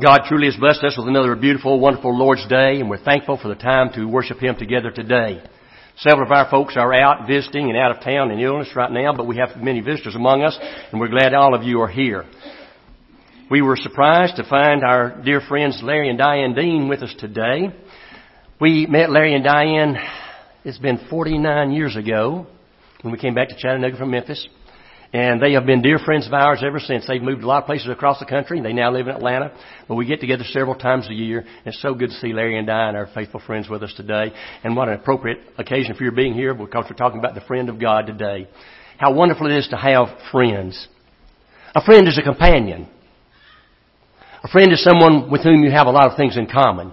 God truly has blessed us with another beautiful, wonderful Lord's Day, and we're thankful for the time to worship Him together today. Several of our folks are out visiting and out of town in illness right now, but we have many visitors among us, and we're glad all of you are here. We were surprised to find our dear friends Larry and Diane Dean with us today. We met Larry and Diane, it's been 49 years ago, when we came back to Chattanooga from Memphis. And they have been dear friends of ours ever since. They've moved a lot of places across the country. They now live in Atlanta. But we get together several times a year. And It's so good to see Larry and Diane, our faithful friends, with us today. And what an appropriate occasion for your being here because we're talking about the friend of God today. How wonderful it is to have friends. A friend is a companion. A friend is someone with whom you have a lot of things in common.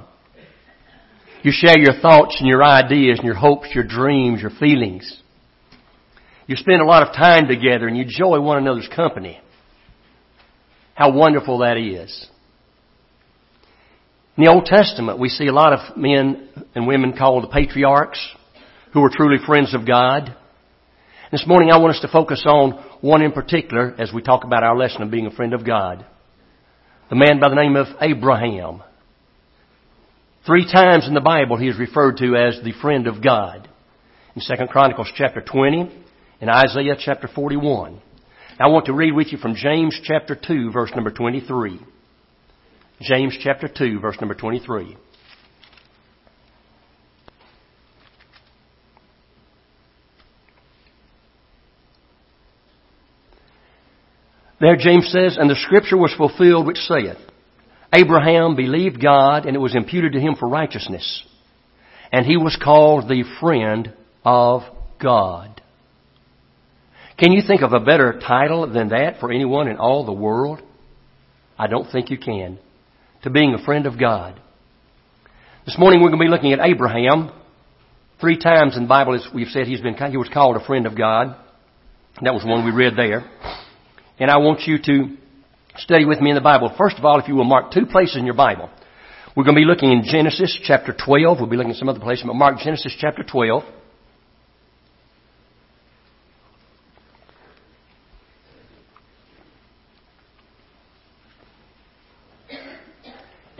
You share your thoughts and your ideas and your hopes, your dreams, your feelings. You spend a lot of time together and you enjoy one another's company. How wonderful that is. In the Old Testament, we see a lot of men and women called the patriarchs who were truly friends of God. This morning I want us to focus on one in particular as we talk about our lesson of being a friend of God. The man by the name of Abraham. Three times in the Bible he is referred to as the friend of God. In 2 Chronicles chapter 20, in Isaiah chapter 41. I want to read with you from James chapter 2 verse number 23. James chapter 2 verse number 23. There James says, And the scripture was fulfilled which saith, Abraham believed God and it was imputed to him for righteousness. And he was called the friend of God. Can you think of a better title than that for anyone in all the world? I don't think you can. To being a friend of God. This morning we're going to be looking at Abraham. Three times in the Bible we've said he's been, he was called a friend of God. That was one we read there. And I want you to study with me in the Bible. First of all, if you will mark two places in your Bible. We're going to be looking in Genesis chapter 12. We'll be looking at some other places, but mark Genesis chapter 12.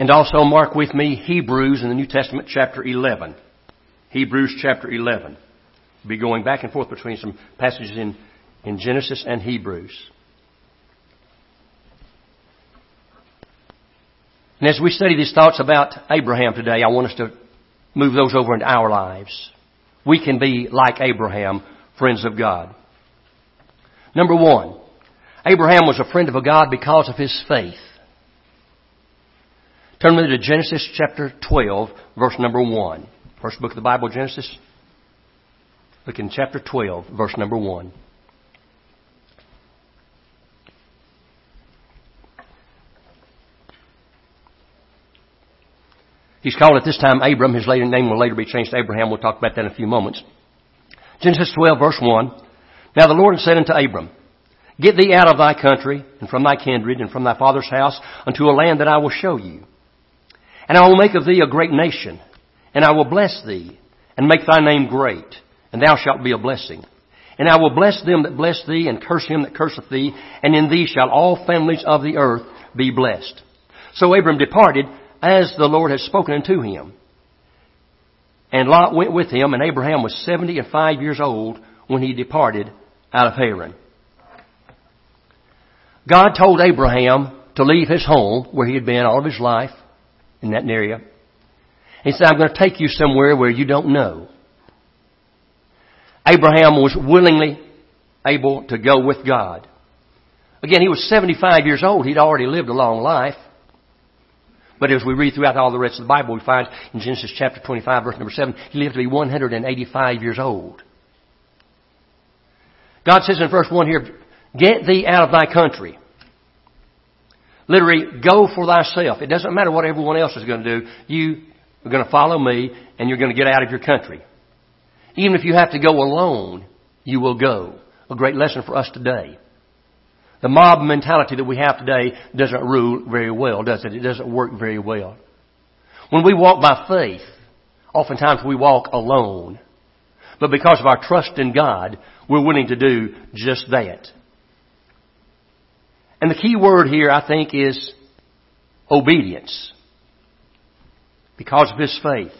And also mark with me Hebrews in the New Testament chapter 11. Hebrews chapter 11. We'll be going back and forth between some passages in, in Genesis and Hebrews. And as we study these thoughts about Abraham today, I want us to move those over into our lives. We can be like Abraham, friends of God. Number one, Abraham was a friend of God because of his faith. Turn with me to Genesis chapter 12, verse number 1. First book of the Bible, Genesis. Look in chapter 12, verse number 1. He's called at this time Abram. His later name will later be changed to Abraham. We'll talk about that in a few moments. Genesis 12, verse 1. Now the Lord said unto Abram, Get thee out of thy country, and from thy kindred, and from thy father's house, unto a land that I will show you. And I will make of thee a great nation, and I will bless thee, and make thy name great, and thou shalt be a blessing. And I will bless them that bless thee, and curse him that curseth thee, and in thee shall all families of the earth be blessed. So Abram departed as the Lord had spoken unto him. And Lot went with him, and Abraham was seventy and five years old when he departed out of Haran. God told Abraham to leave his home where he had been all of his life in that area. He said, I'm going to take you somewhere where you don't know. Abraham was willingly able to go with God. Again, he was 75 years old. He'd already lived a long life. But as we read throughout all the rest of the Bible, we find in Genesis chapter 25, verse number 7, he lived to be 185 years old. God says in verse 1 here, Get thee out of thy country. Literally, go for thyself. It doesn't matter what everyone else is going to do. You are going to follow me and you're going to get out of your country. Even if you have to go alone, you will go. A great lesson for us today. The mob mentality that we have today doesn't rule very well, does it? It doesn't work very well. When we walk by faith, oftentimes we walk alone. But because of our trust in God, we're willing to do just that. And the key word here, I think, is obedience. Because of his faith.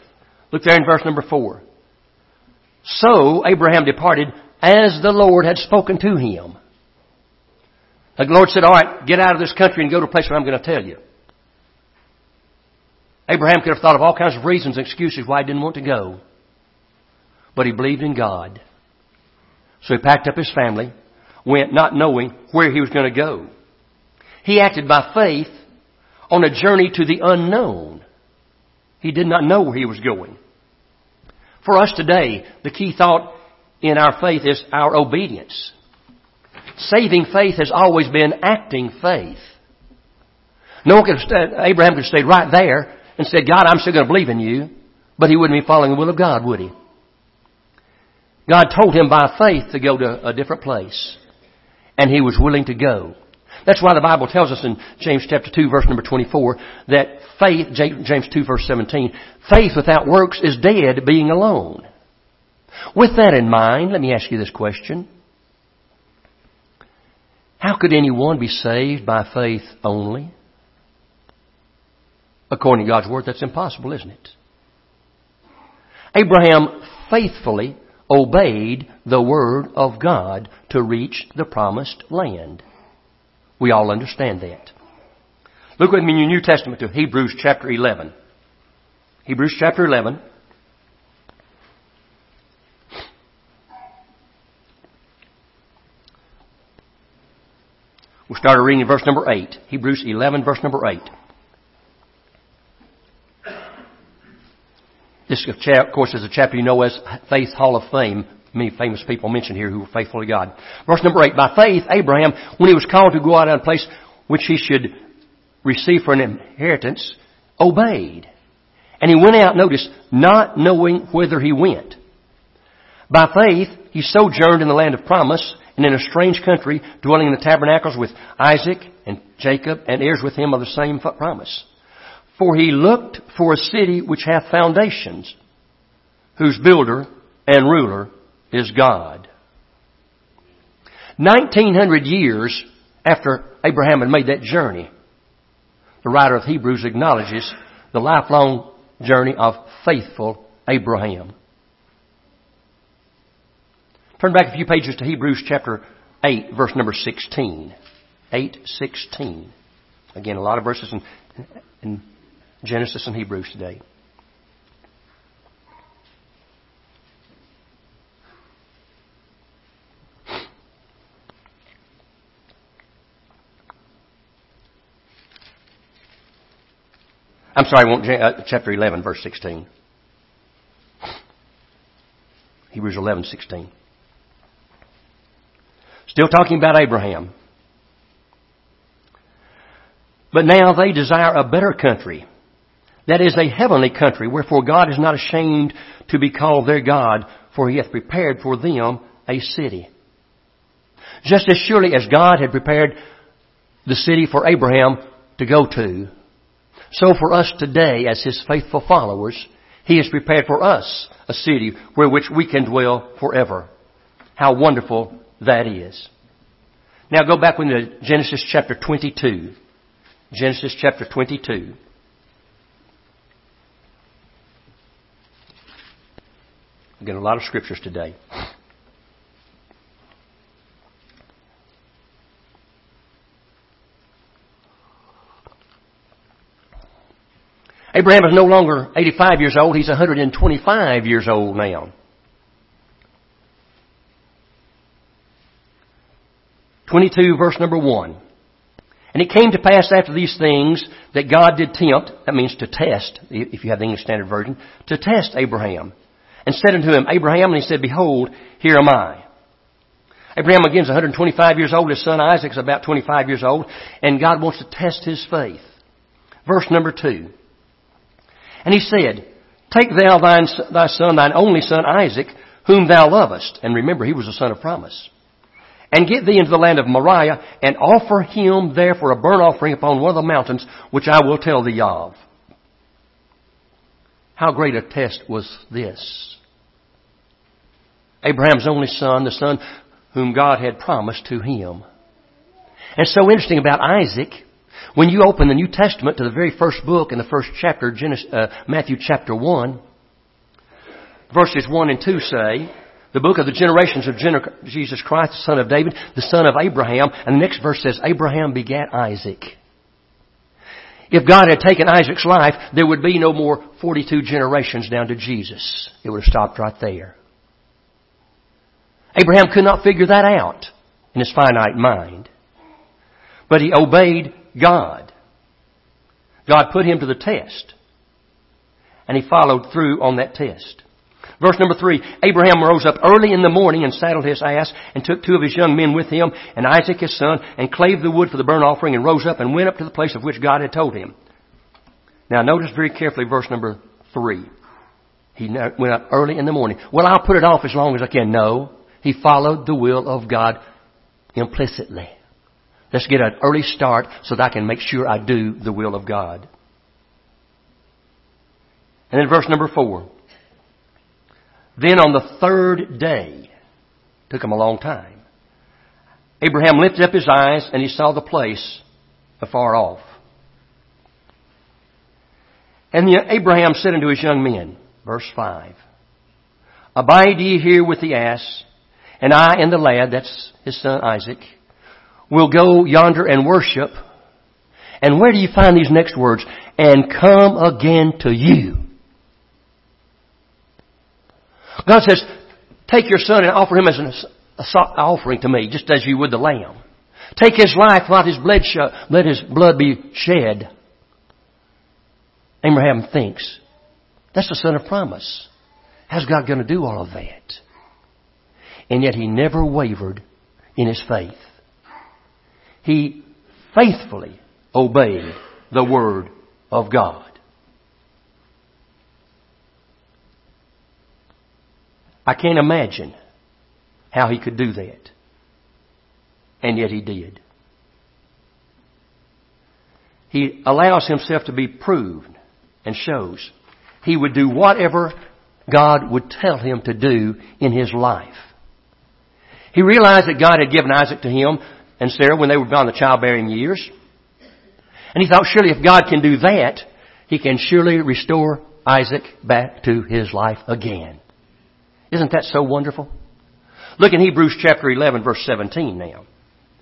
Look there in verse number four. So Abraham departed as the Lord had spoken to him. The Lord said, alright, get out of this country and go to a place where I'm going to tell you. Abraham could have thought of all kinds of reasons and excuses why he didn't want to go. But he believed in God. So he packed up his family, went not knowing where he was going to go. He acted by faith on a journey to the unknown. He did not know where he was going. For us today, the key thought in our faith is our obedience. Saving faith has always been acting faith. No one could have Abraham could have stayed right there and said, God, I'm still going to believe in you, but he wouldn't be following the will of God, would he? God told him by faith to go to a different place, and he was willing to go. That's why the Bible tells us in James chapter 2 verse number 24 that faith, James 2 verse 17, faith without works is dead being alone. With that in mind, let me ask you this question. How could anyone be saved by faith only? According to God's Word, that's impossible, isn't it? Abraham faithfully obeyed the Word of God to reach the promised land. We all understand that. Look with me in your New Testament to Hebrews chapter 11. Hebrews chapter 11. We'll start reading in verse number 8. Hebrews 11 verse number 8. This, of course, is a chapter you know as Faith Hall of Fame. Many famous people mentioned here who were faithful to God. Verse number 8. By faith, Abraham, when he was called to go out on a place which he should receive for an inheritance, obeyed. And he went out, notice, not knowing whither he went. By faith, he sojourned in the land of promise, and in a strange country, dwelling in the tabernacles with Isaac and Jacob, and heirs with him of the same promise. For he looked for a city which hath foundations, whose builder and ruler is God. 1900 years after Abraham had made that journey, the writer of Hebrews acknowledges the lifelong journey of faithful Abraham. Turn back a few pages to Hebrews chapter 8, verse number 16. 8, 16. Again, a lot of verses in, in Genesis and Hebrews today. I'm sorry, uh, chapter 11, verse 16. Hebrews 11, 16. Still talking about Abraham. But now they desire a better country. That is a heavenly country, wherefore God is not ashamed to be called their God, for he hath prepared for them a city. Just as surely as God had prepared the city for Abraham to go to, so for us today, as his faithful followers, he has prepared for us a city where which we can dwell forever. How wonderful that is. Now go back into Genesis chapter 22. Genesis chapter 22. Again, a lot of scriptures today. Abraham is no longer 85 years old, he's 125 years old now. 22 verse number 1. And it came to pass after these things that God did tempt, that means to test, if you have the English Standard Version, to test Abraham. And said unto him, Abraham, and he said, Behold, here am I. Abraham again is 125 years old, his son Isaac is about 25 years old, and God wants to test his faith. Verse number 2. And he said, Take thou thine, thy son, thine only son Isaac, whom thou lovest. And remember, he was a son of promise and get thee into the land of Moriah, and offer him there for a burnt offering upon one of the mountains, which I will tell thee of. How great a test was this? Abraham's only son, the son whom God had promised to him. And so interesting about Isaac, When you open the New Testament to the very first book in the first chapter, Genesis, uh, Matthew chapter 1, verses 1 and 2 say, the book of the generations of Jesus Christ, the son of David, the son of Abraham, and the next verse says, Abraham begat Isaac. If God had taken Isaac's life, there would be no more 42 generations down to Jesus. It would have stopped right there. Abraham could not figure that out in his finite mind. But he obeyed God. God put him to the test. And he followed through on that test. Verse number three, Abraham rose up early in the morning and saddled his ass and took two of his young men with him and Isaac his son and clave the wood for the burnt offering and rose up and went up to the place of which God had told him. Now notice very carefully verse number three. He went up early in the morning. Well, I'll put it off as long as I can. No. He followed the will of God implicitly. Let's get an early start so that I can make sure I do the will of God. And then verse number four. Then on the third day, took him a long time, Abraham lifted up his eyes and he saw the place afar off. And Abraham said unto his young men, verse 5, Abide ye here with the ass, and I and the lad, that's his son Isaac, will go yonder and worship. And where do you find these next words? And come again to you. God says, take your son and offer him as an offering to me, just as you would the lamb. Take his life, let his blood, let his blood be shed. Abraham thinks, that's the son of promise. How's God going to do all of that? And yet he never wavered in his faith. He faithfully obeyed the Word of God. I can't imagine how he could do that. And yet he did. He allows himself to be proved and shows he would do whatever God would tell him to do in his life. He realized that God had given Isaac to him and Sarah when they were beyond the childbearing years. And he thought, surely if God can do that, he can surely restore Isaac back to his life again. Isn't that so wonderful? Look in Hebrews chapter 11 verse 17 now.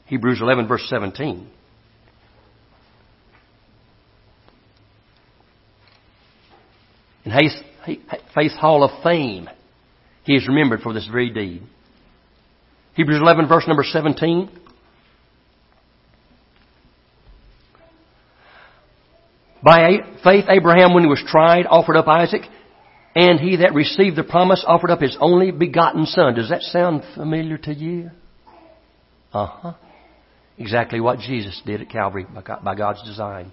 Hebrews 11 verse 17. In Faith Hall of Fame, he is remembered for this very deed. Hebrews 11 verse number 17. By faith, Abraham, when he was tried, offered up Isaac, and he that received the promise offered up his only begotten son. Does that sound familiar to you? Uh huh. Exactly what Jesus did at Calvary by God's design.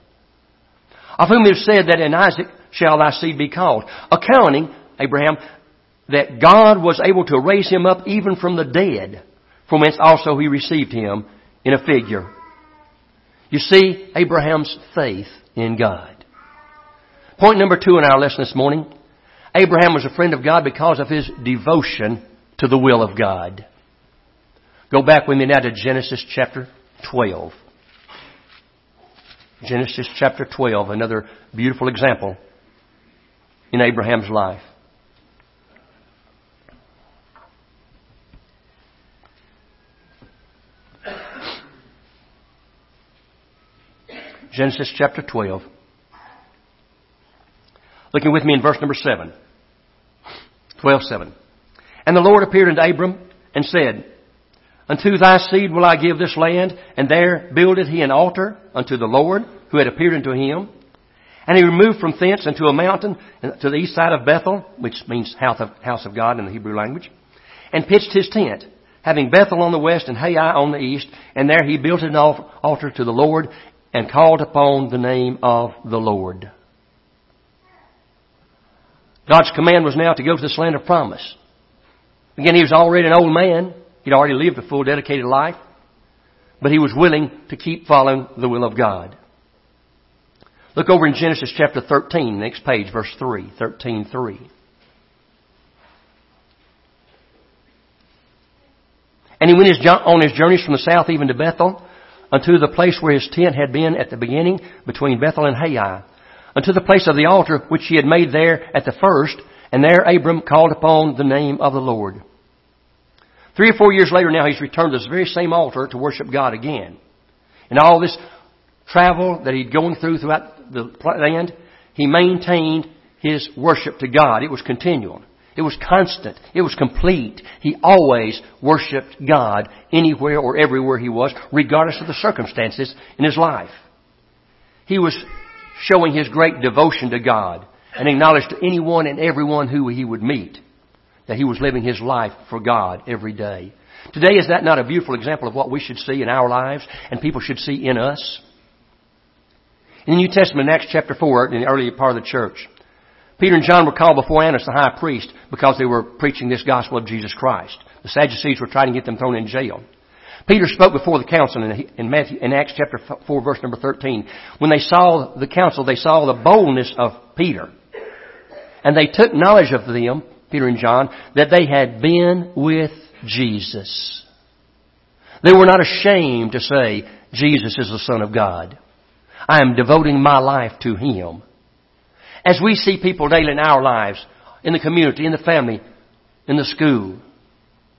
Of whom it is said that in Isaac shall thy seed be called. Accounting, Abraham, that God was able to raise him up even from the dead from whence also he received him in a figure. You see, Abraham's faith in God. Point number two in our lesson this morning. Abraham was a friend of God because of his devotion to the will of God. Go back with me now to Genesis chapter 12. Genesis chapter 12, another beautiful example in Abraham's life. Genesis chapter 12. Looking with me in verse number 7. 12, 7. And the Lord appeared unto Abram and said, Unto thy seed will I give this land, and there builded he an altar unto the Lord, who had appeared unto him. And he removed from thence unto a mountain uh, to the east side of Bethel, which means house of, house of God in the Hebrew language, and pitched his tent, having Bethel on the west and Hai on the east, and there he built an altar to the Lord, and called upon the name of the Lord. God's command was now to go to this land of promise. Again, he was already an old man. He'd already lived a full dedicated life. But he was willing to keep following the will of God. Look over in Genesis chapter 13, next page, verse 3. 13, 3. And he went on his journeys from the south even to Bethel, unto the place where his tent had been at the beginning between Bethel and Hai, unto the place of the altar which he had made there at the first, and there Abram called upon the name of the Lord. Three or four years later now, he's returned to this very same altar to worship God again. And all this travel that he'd going through throughout the land, he maintained his worship to God. It was continual. It was constant. It was complete. He always worshiped God anywhere or everywhere he was, regardless of the circumstances in his life. He was showing his great devotion to God and acknowledged to anyone and everyone who he would meet that he was living his life for God every day. Today, is that not a beautiful example of what we should see in our lives and people should see in us? In the New Testament, in Acts chapter 4, in the early part of the church, Peter and John were called before Annas the high priest because they were preaching this gospel of Jesus Christ. The Sadducees were trying to get them thrown in jail. Peter spoke before the council in, Matthew, in Acts chapter 4 verse number 13. When they saw the council, they saw the boldness of Peter. And they took knowledge of them, Peter and John, that they had been with Jesus. They were not ashamed to say, Jesus is the Son of God. I am devoting my life to Him. As we see people daily in our lives, in the community, in the family, in the school,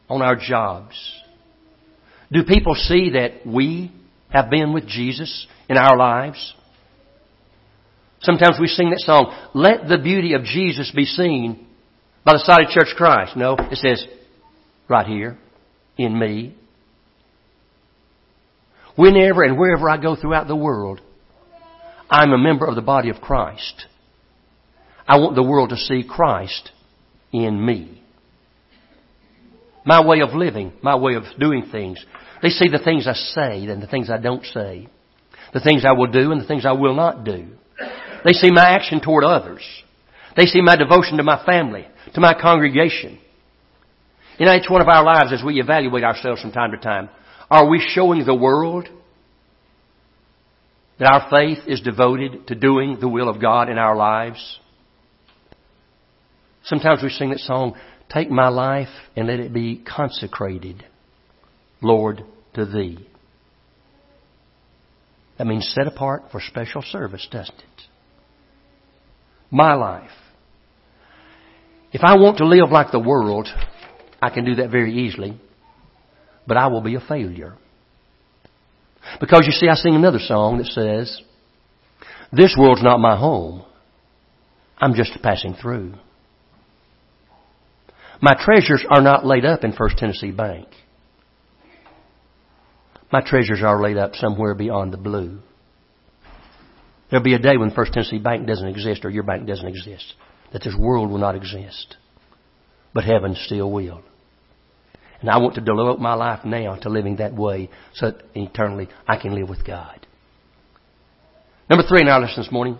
on our jobs, do people see that we have been with Jesus in our lives? Sometimes we sing that song, Let the beauty of Jesus be seen by the side of Church Christ. No, it says, right here, in me. Whenever and wherever I go throughout the world, I'm a member of the body of Christ. I want the world to see Christ in me. My way of living, my way of doing things. They see the things I say and the things I don't say. The things I will do and the things I will not do. They see my action toward others. They see my devotion to my family, to my congregation. In each one of our lives as we evaluate ourselves from time to time, are we showing the world that our faith is devoted to doing the will of God in our lives? Sometimes we sing that song, Take my life and let it be consecrated, Lord, to Thee. That means set apart for special service, doesn't it? My life. If I want to live like the world, I can do that very easily, but I will be a failure. Because you see, I sing another song that says, This world's not my home. I'm just passing through. My treasures are not laid up in First Tennessee Bank. My treasures are laid up somewhere beyond the blue. There'll be a day when First Tennessee Bank doesn't exist or your bank doesn't exist. That this world will not exist. But heaven still will. And I want to devote my life now to living that way so that eternally I can live with God. Number three in our lesson this morning.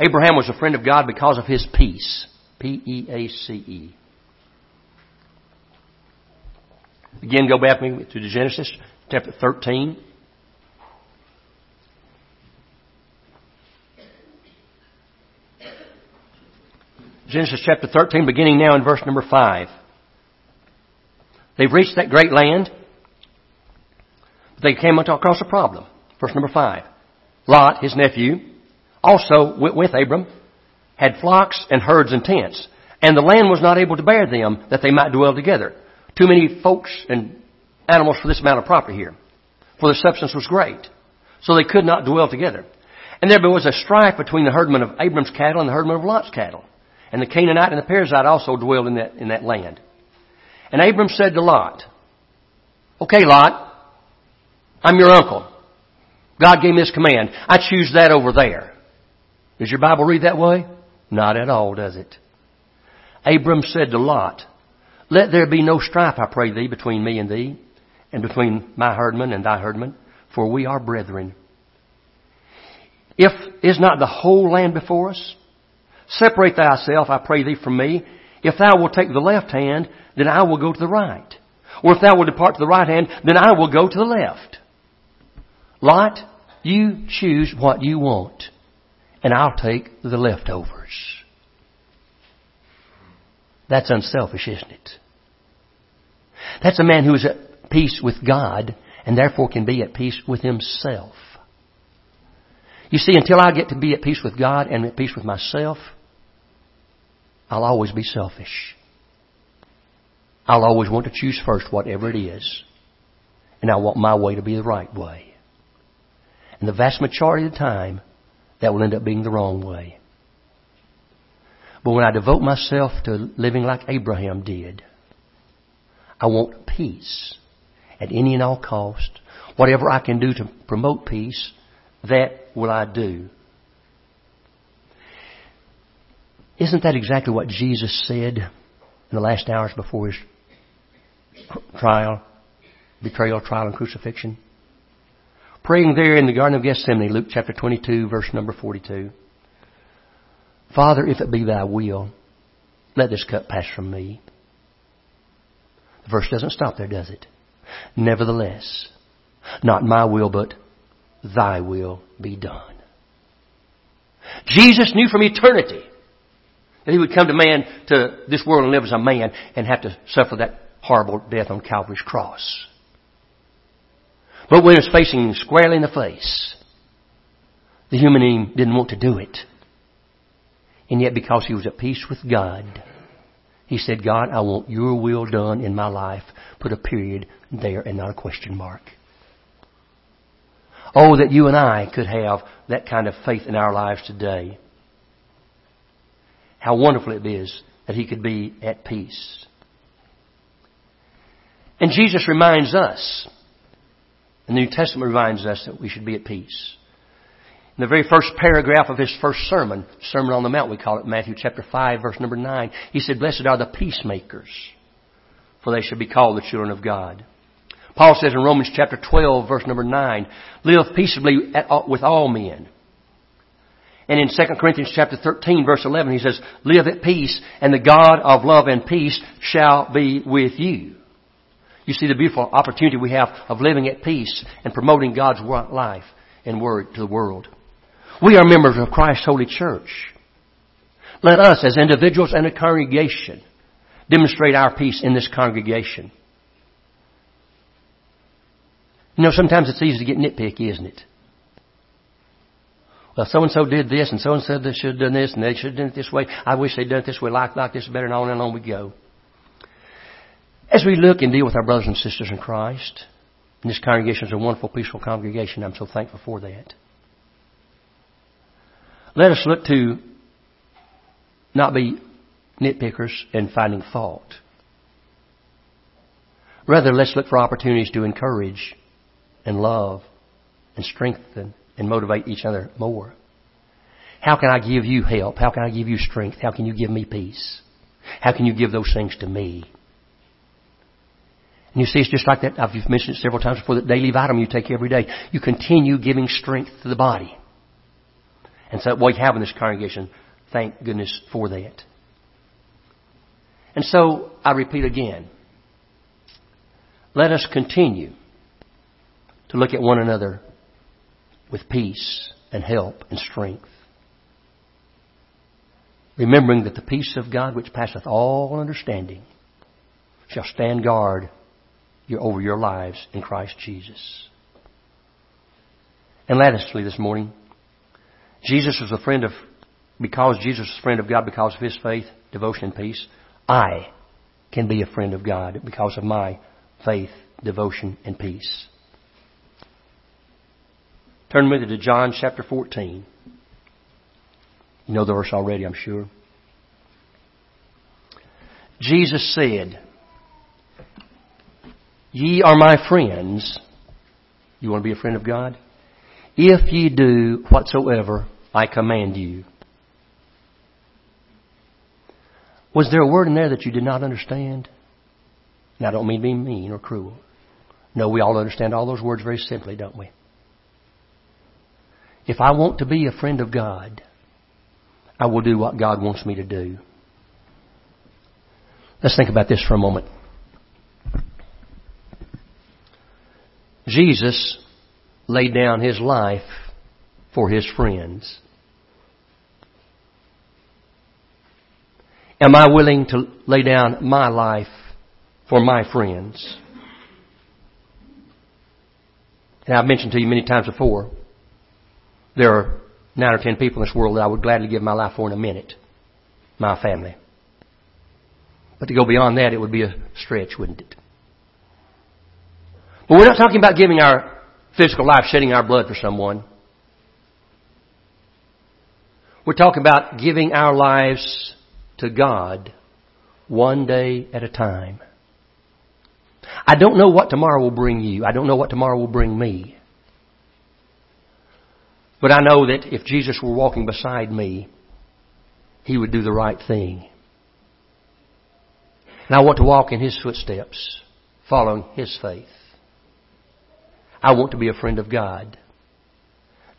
Abraham was a friend of God because of his peace. P-E-A-C-E. Again, go back to the Genesis chapter 13. Genesis chapter 13, beginning now in verse number 5. They've reached that great land. But they came across a problem. Verse number 5. Lot, his nephew, also went with Abram, had flocks and herds and tents, and the land was not able to bear them that they might dwell together. Too many folks and animals for this amount of property here. For the substance was great. So they could not dwell together. And there was a strife between the herdmen of Abram's cattle and the herdmen of Lot's cattle. And the Canaanite and the Perizzite also dwelled in that, in that land. And Abram said to Lot, Okay, Lot, I'm your uncle. God gave me this command. I choose that over there. Does your Bible read that way? Not at all, does it? Abram said to Lot, let there be no strife, I pray thee, between me and thee, and between my herdmen and thy herdmen, for we are brethren. If is not the whole land before us? Separate thyself, I pray thee, from me. If thou wilt take the left hand, then I will go to the right. Or if thou wilt depart to the right hand, then I will go to the left. Lot, you choose what you want, and I'll take the leftovers. That's unselfish, isn't it? That's a man who is at peace with God and therefore can be at peace with himself. You see, until I get to be at peace with God and at peace with myself, I'll always be selfish. I'll always want to choose first whatever it is. And I want my way to be the right way. And the vast majority of the time, that will end up being the wrong way. But when I devote myself to living like Abraham did, I want peace at any and all cost. Whatever I can do to promote peace, that will I do. Isn't that exactly what Jesus said in the last hours before his trial, betrayal, trial, and crucifixion? Praying there in the Garden of Gethsemane, Luke chapter 22, verse number 42. Father, if it be thy will, let this cup pass from me. The verse doesn't stop there, does it? Nevertheless, not my will, but thy will be done. Jesus knew from eternity that he would come to man, to this world and live as a man and have to suffer that horrible death on Calvary's cross. But when he was facing squarely in the face, the human being didn't want to do it. And yet because he was at peace with God, he said, God, I want your will done in my life. Put a period there and not a question mark. Oh, that you and I could have that kind of faith in our lives today. How wonderful it is that he could be at peace. And Jesus reminds us, the New Testament reminds us that we should be at peace. In the very first paragraph of his first sermon, Sermon on the Mount, we call it, Matthew chapter 5, verse number 9, he said, Blessed are the peacemakers, for they shall be called the children of God. Paul says in Romans chapter 12, verse number 9, live peaceably with all men. And in 2 Corinthians chapter 13, verse 11, he says, live at peace, and the God of love and peace shall be with you. You see the beautiful opportunity we have of living at peace and promoting God's life and word to the world. We are members of Christ's holy church. Let us, as individuals and a congregation, demonstrate our peace in this congregation. You know, sometimes it's easy to get nitpicky, isn't it? Well, so and so did this, and so and so should have done this, and they should have done it this way. I wish they'd done it this way, like like this better, and on and on we go. As we look and deal with our brothers and sisters in Christ, and this congregation is a wonderful, peaceful congregation. I'm so thankful for that. Let us look to not be nitpickers and finding fault. Rather, let's look for opportunities to encourage and love and strengthen and motivate each other more. How can I give you help? How can I give you strength? How can you give me peace? How can you give those things to me? And you see, it's just like that. I've mentioned it several times before. That daily vitamin you take every day. You continue giving strength to the body. And so what we have in this congregation, thank goodness for that. And so I repeat again. Let us continue to look at one another with peace and help and strength. Remembering that the peace of God which passeth all understanding shall stand guard over your lives in Christ Jesus. And lastly this morning, Jesus was a friend of, because Jesus was a friend of God because of his faith, devotion, and peace, I can be a friend of God because of my faith, devotion, and peace. Turn with me to John chapter 14. You know the verse already, I'm sure. Jesus said, Ye are my friends. You want to be a friend of God? If ye do whatsoever I command you. Was there a word in there that you did not understand? Now, I don't mean to be mean or cruel. No, we all understand all those words very simply, don't we? If I want to be a friend of God, I will do what God wants me to do. Let's think about this for a moment. Jesus laid down his life for his friends. Am I willing to lay down my life for my friends? And I've mentioned to you many times before, there are nine or ten people in this world that I would gladly give my life for in a minute. My family. But to go beyond that, it would be a stretch, wouldn't it? But we're not talking about giving our physical life, shedding our blood for someone. We're talking about giving our lives to God one day at a time. I don't know what tomorrow will bring you. I don't know what tomorrow will bring me. But I know that if Jesus were walking beside me, He would do the right thing. And I want to walk in His footsteps, following His faith. I want to be a friend of God.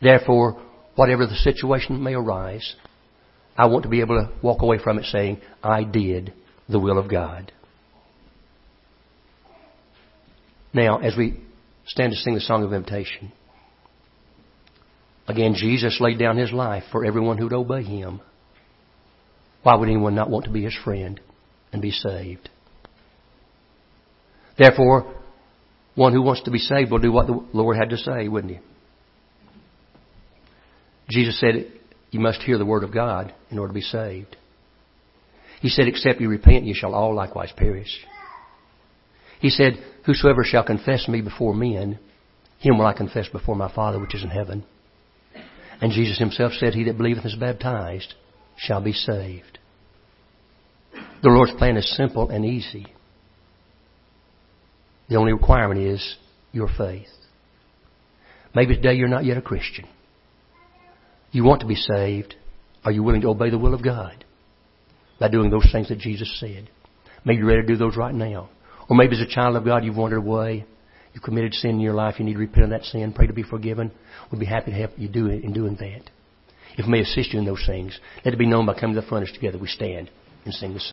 Therefore, whatever the situation may arise, I want to be able to walk away from it saying, I did the will of God. Now, as we stand to sing the song of invitation, again, Jesus laid down His life for everyone who would obey Him. Why would anyone not want to be His friend and be saved? Therefore, one who wants to be saved will do what the Lord had to say, wouldn't he? Jesus said, You must hear the word of God in order to be saved. He said, Except you repent, you shall all likewise perish. He said, Whosoever shall confess me before men, him will I confess before my Father which is in heaven. And Jesus himself said, He that believeth and is baptized shall be saved. The Lord's plan is simple and easy. The only requirement is your faith. Maybe today you're not yet a Christian. You want to be saved. Are you willing to obey the will of God by doing those things that Jesus said? Maybe you're ready to do those right now. Or maybe as a child of God, you've wandered away. You committed sin in your life. You need to repent of that sin. Pray to be forgiven. We'd be happy to help you do it in doing that. If we may assist you in those things, let it be known by coming to the front as together we stand and sing this.